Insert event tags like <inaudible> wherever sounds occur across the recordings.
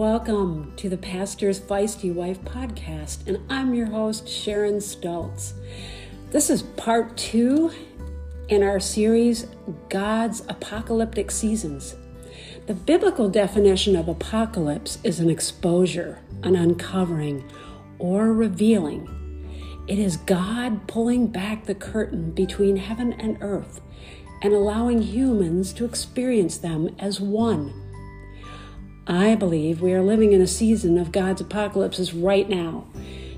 Welcome to the Pastor's Feisty Wife podcast, and I'm your host, Sharon Stults. This is part two in our series, God's Apocalyptic Seasons. The biblical definition of apocalypse is an exposure, an uncovering, or revealing. It is God pulling back the curtain between heaven and earth and allowing humans to experience them as one I believe we are living in a season of God's apocalypses right now.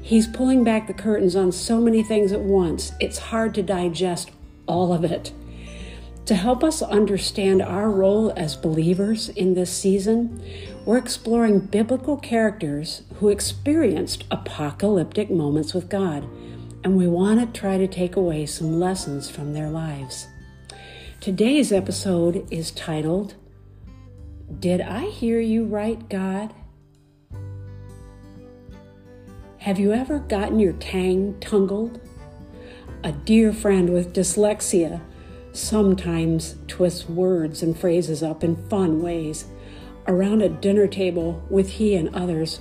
He's pulling back the curtains on so many things at once, it's hard to digest all of it. To help us understand our role as believers in this season, we're exploring biblical characters who experienced apocalyptic moments with God, and we want to try to take away some lessons from their lives. Today's episode is titled did I hear you right, God? Have you ever gotten your tang tungled? A dear friend with dyslexia sometimes twists words and phrases up in fun ways. Around a dinner table with he and others,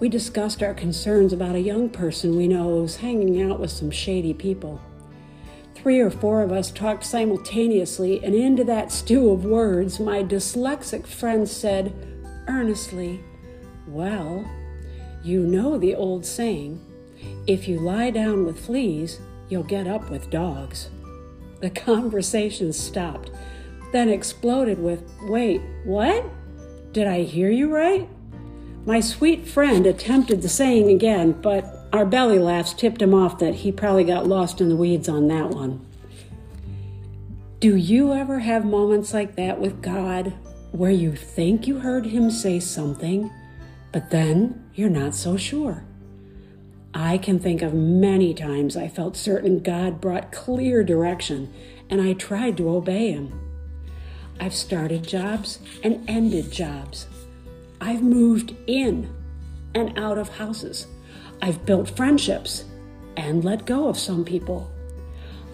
we discussed our concerns about a young person we know who's hanging out with some shady people three or four of us talked simultaneously, and into that stew of words, my dyslexic friend said earnestly, Well, you know the old saying, if you lie down with fleas, you'll get up with dogs. The <laughs> conversation stopped, then exploded with, Wait, what? Did I hear you right? My sweet friend attempted the saying again, but our belly laughs tipped him off that he probably got lost in the weeds on that one. Do you ever have moments like that with God where you think you heard him say something, but then you're not so sure? I can think of many times I felt certain God brought clear direction and I tried to obey him. I've started jobs and ended jobs. I've moved in and out of houses. I've built friendships and let go of some people.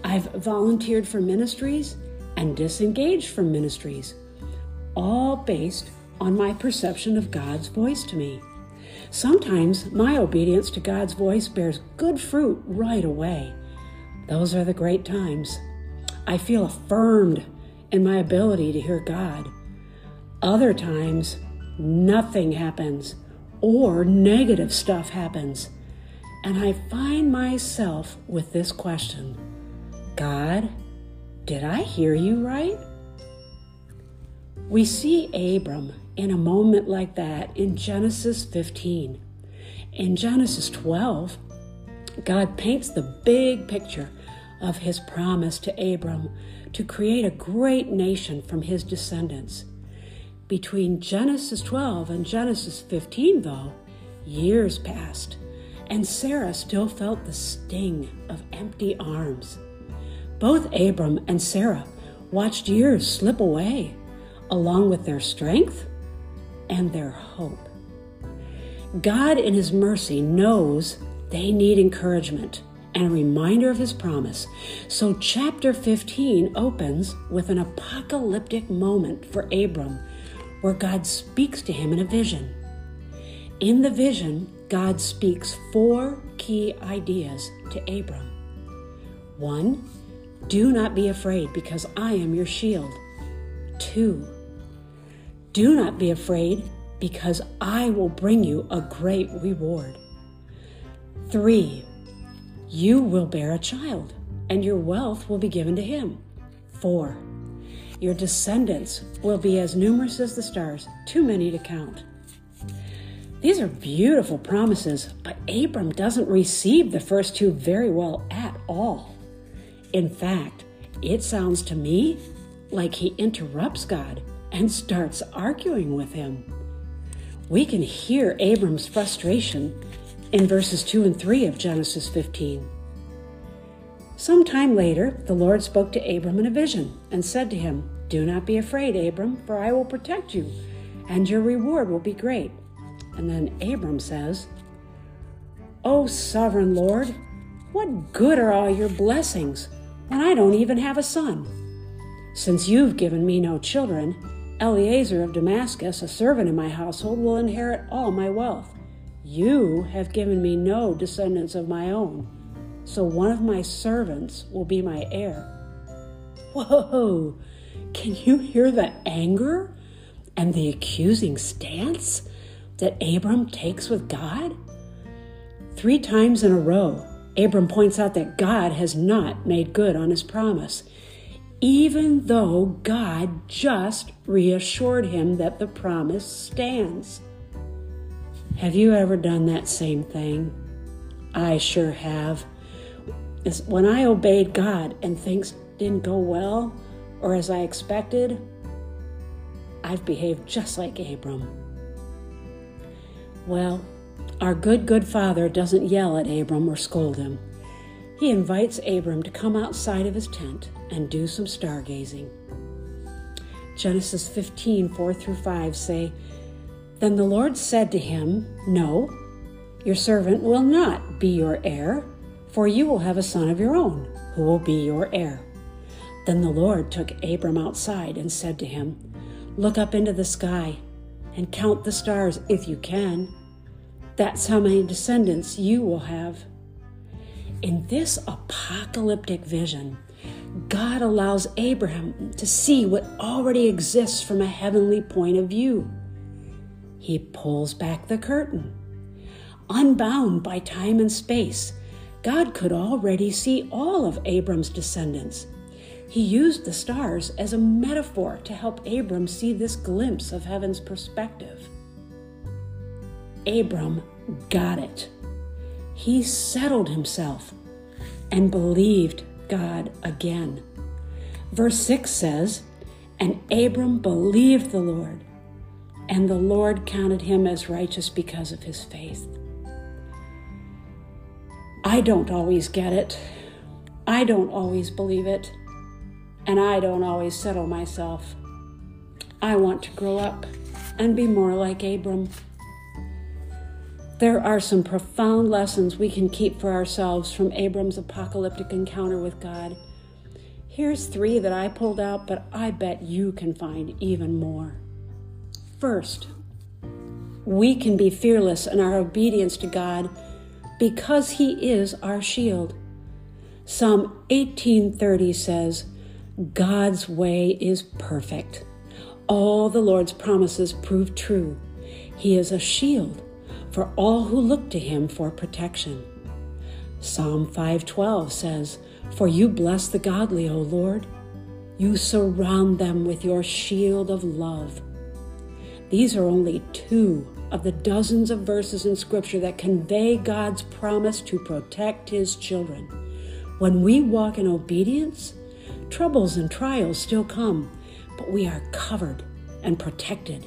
I've volunteered for ministries and disengaged from ministries, all based on my perception of God's voice to me. Sometimes my obedience to God's voice bears good fruit right away. Those are the great times. I feel affirmed in my ability to hear God. Other times, nothing happens or negative stuff happens. And I find myself with this question God, did I hear you right? We see Abram in a moment like that in Genesis 15. In Genesis 12, God paints the big picture of his promise to Abram to create a great nation from his descendants. Between Genesis 12 and Genesis 15, though, years passed and Sarah still felt the sting of empty arms. Both Abram and Sarah watched years slip away, along with their strength and their hope. God, in His mercy, knows they need encouragement and a reminder of His promise. So, chapter 15 opens with an apocalyptic moment for Abram where God speaks to him in a vision. In the vision, God speaks four key ideas to Abram. One, do not be afraid because I am your shield. Two, do not be afraid because I will bring you a great reward. Three, you will bear a child and your wealth will be given to him. Four, your descendants will be as numerous as the stars, too many to count. These are beautiful promises, but Abram doesn't receive the first two very well at all. In fact, it sounds to me like he interrupts God and starts arguing with him. We can hear Abram's frustration in verses 2 and 3 of Genesis 15. Some time later, the Lord spoke to Abram in a vision and said to him, Do not be afraid, Abram, for I will protect you, and your reward will be great. And then Abram says, O sovereign Lord, what good are all your blessings when I don't even have a son? Since you've given me no children, Eliezer of Damascus, a servant in my household, will inherit all my wealth. You have given me no descendants of my own, so one of my servants will be my heir. Whoa! Can you hear the anger and the accusing stance that Abram takes with God? Three times in a row, Abram points out that God has not made good on his promise, even though God just reassured him that the promise stands. Have you ever done that same thing? I sure have. When I obeyed God and things didn't go well or as I expected, I've behaved just like Abram. Well, our good, good father doesn't yell at Abram or scold him. He invites Abram to come outside of his tent and do some stargazing. Genesis 15, 4 through 5 say, Then the Lord said to him, No, your servant will not be your heir, for you will have a son of your own, who will be your heir. Then the Lord took Abram outside and said to him, Look up into the sky and count the stars if you can. That's how many descendants you will have. In this apocalyptic vision, God allows Abraham to see what already exists from a heavenly point of view. He pulls back the curtain. Unbound by time and space, God could already see all of Abram's descendants he used the stars as a metaphor to help Abram see this glimpse of heaven's perspective. Abram got it. He settled himself and believed God again. Verse 6 says, And Abram believed the Lord, and the Lord counted him as righteous because of his faith. I don't always get it. I don't always believe it and I don't always settle myself. I want to grow up and be more like Abram. There are some profound lessons we can keep for ourselves from Abram's apocalyptic encounter with God. Here's three that I pulled out, but I bet you can find even more. First, we can be fearless in our obedience to God because He is our shield. Psalm 1830 says, God's way is perfect. All the Lord's promises prove true. He is a shield for all who look to him for protection. Psalm 5:12 says, "For you bless the godly, O Lord. You surround them with your shield of love." These are only two of the dozens of verses in scripture that convey God's promise to protect his children. When we walk in obedience, Troubles and trials still come, but we are covered and protected.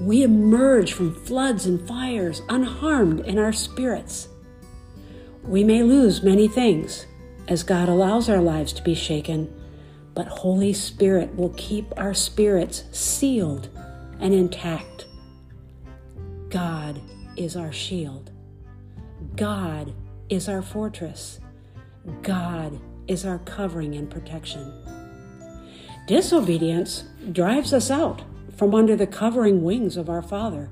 We emerge from floods and fires unharmed in our spirits. We may lose many things as God allows our lives to be shaken, but Holy Spirit will keep our spirits sealed and intact. God is our shield. God is our fortress. God is our covering and protection. Disobedience drives us out from under the covering wings of our Father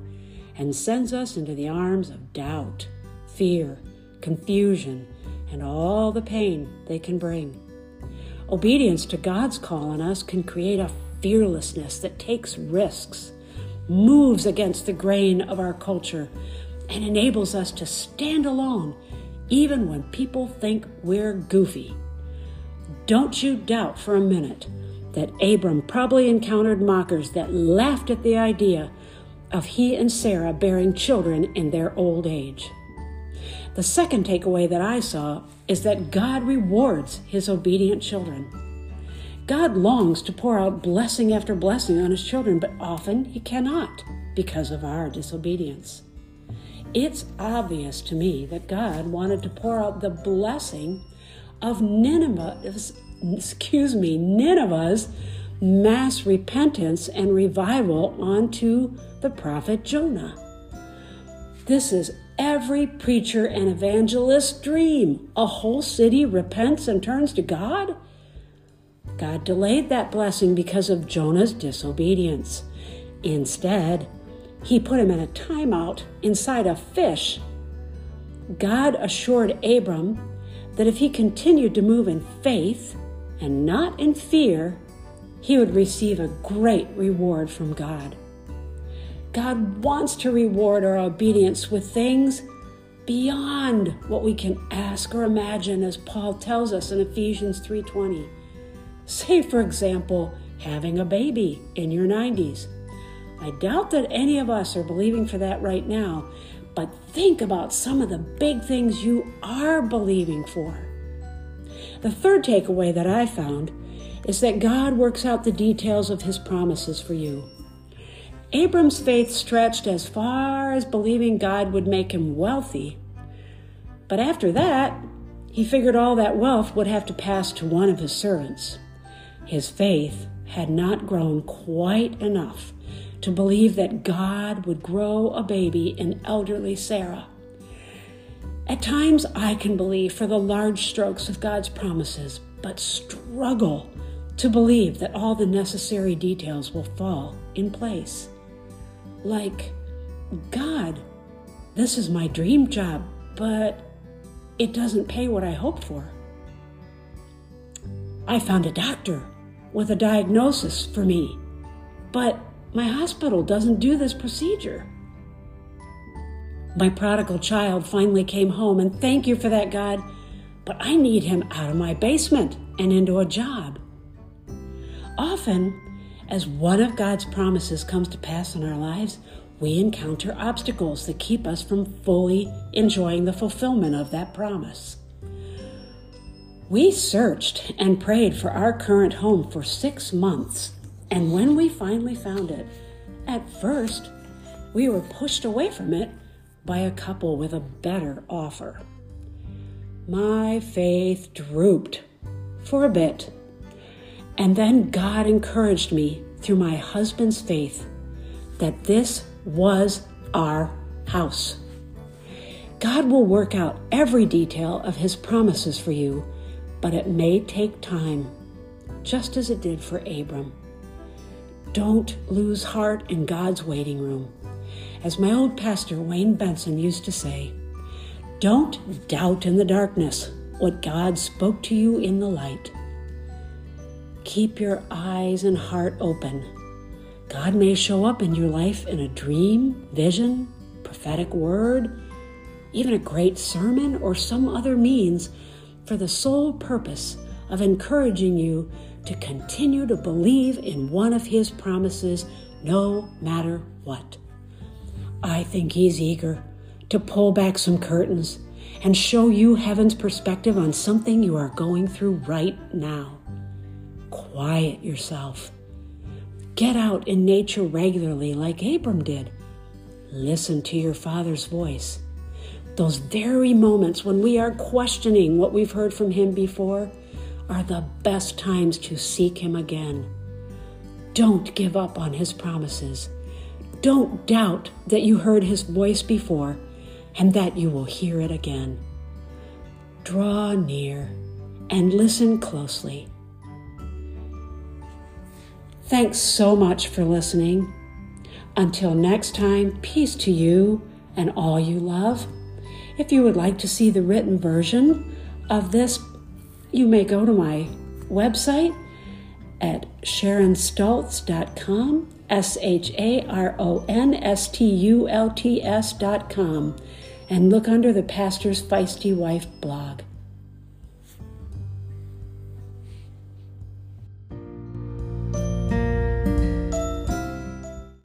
and sends us into the arms of doubt, fear, confusion, and all the pain they can bring. Obedience to God's call on us can create a fearlessness that takes risks, moves against the grain of our culture, and enables us to stand alone even when people think we're goofy. Don't you doubt for a minute that Abram probably encountered mockers that laughed at the idea of he and Sarah bearing children in their old age. The second takeaway that I saw is that God rewards his obedient children. God longs to pour out blessing after blessing on his children, but often he cannot because of our disobedience. It's obvious to me that God wanted to pour out the blessing of Nineveh's, excuse me, Nineveh's mass repentance and revival onto the prophet Jonah. This is every preacher and evangelist's dream. A whole city repents and turns to God? God delayed that blessing because of Jonah's disobedience. Instead, he put him in a timeout inside a fish. God assured Abram that if he continued to move in faith and not in fear, he would receive a great reward from God. God wants to reward our obedience with things beyond what we can ask or imagine as Paul tells us in Ephesians 3:20. Say for example, having a baby in your 90s. I doubt that any of us are believing for that right now, but think about some of the big things you are believing for. The third takeaway that I found is that God works out the details of his promises for you. Abram's faith stretched as far as believing God would make him wealthy. But after that, he figured all that wealth would have to pass to one of his servants. His faith had not grown quite enough to believe that God would grow a baby in elderly Sarah. At times, I can believe for the large strokes of God's promises, but struggle to believe that all the necessary details will fall in place like, God, this is my dream job, but it doesn't pay what I hoped for. I found a doctor with a diagnosis for me, but my hospital doesn't do this procedure. My prodigal child finally came home, and thank you for that, God, but I need him out of my basement and into a job. Often, as one of God's promises comes to pass in our lives, we encounter obstacles that keep us from fully enjoying the fulfillment of that promise. We searched and prayed for our current home for six months, and when we finally found it, at first we were pushed away from it by a couple with a better offer. My faith drooped for a bit and then God encouraged me through my husband's faith that this was our house. God will work out every detail of his promises for you, but it may take time, just as it did for Abram. Don't lose heart in God's waiting room. As my old pastor Wayne Benson used to say, don't doubt in the darkness what God spoke to you in the light. Keep your eyes and heart open. God may show up in your life in a dream, vision, prophetic word, even a great sermon, or some other means for the sole purpose of encouraging you to continue to believe in one of His promises no matter what. I think He's eager to pull back some curtains and show you heaven's perspective on something you are going through right now quiet yourself. Get out in nature regularly, like Abram did. Listen to your Father's voice. Those very moments when we are questioning what we've heard from Him before are the best times to seek Him again. Don't give up on His promises. Don't doubt that you heard His voice before and that you will hear it again. Draw near and listen closely Thanks so much for listening. Until next time, peace to you and all you love. If you would like to see the written version of this, you may go to my website at sharonstults.com, S H A R O N S T U L T S.com, and look under the Pastor's Feisty Wife blog.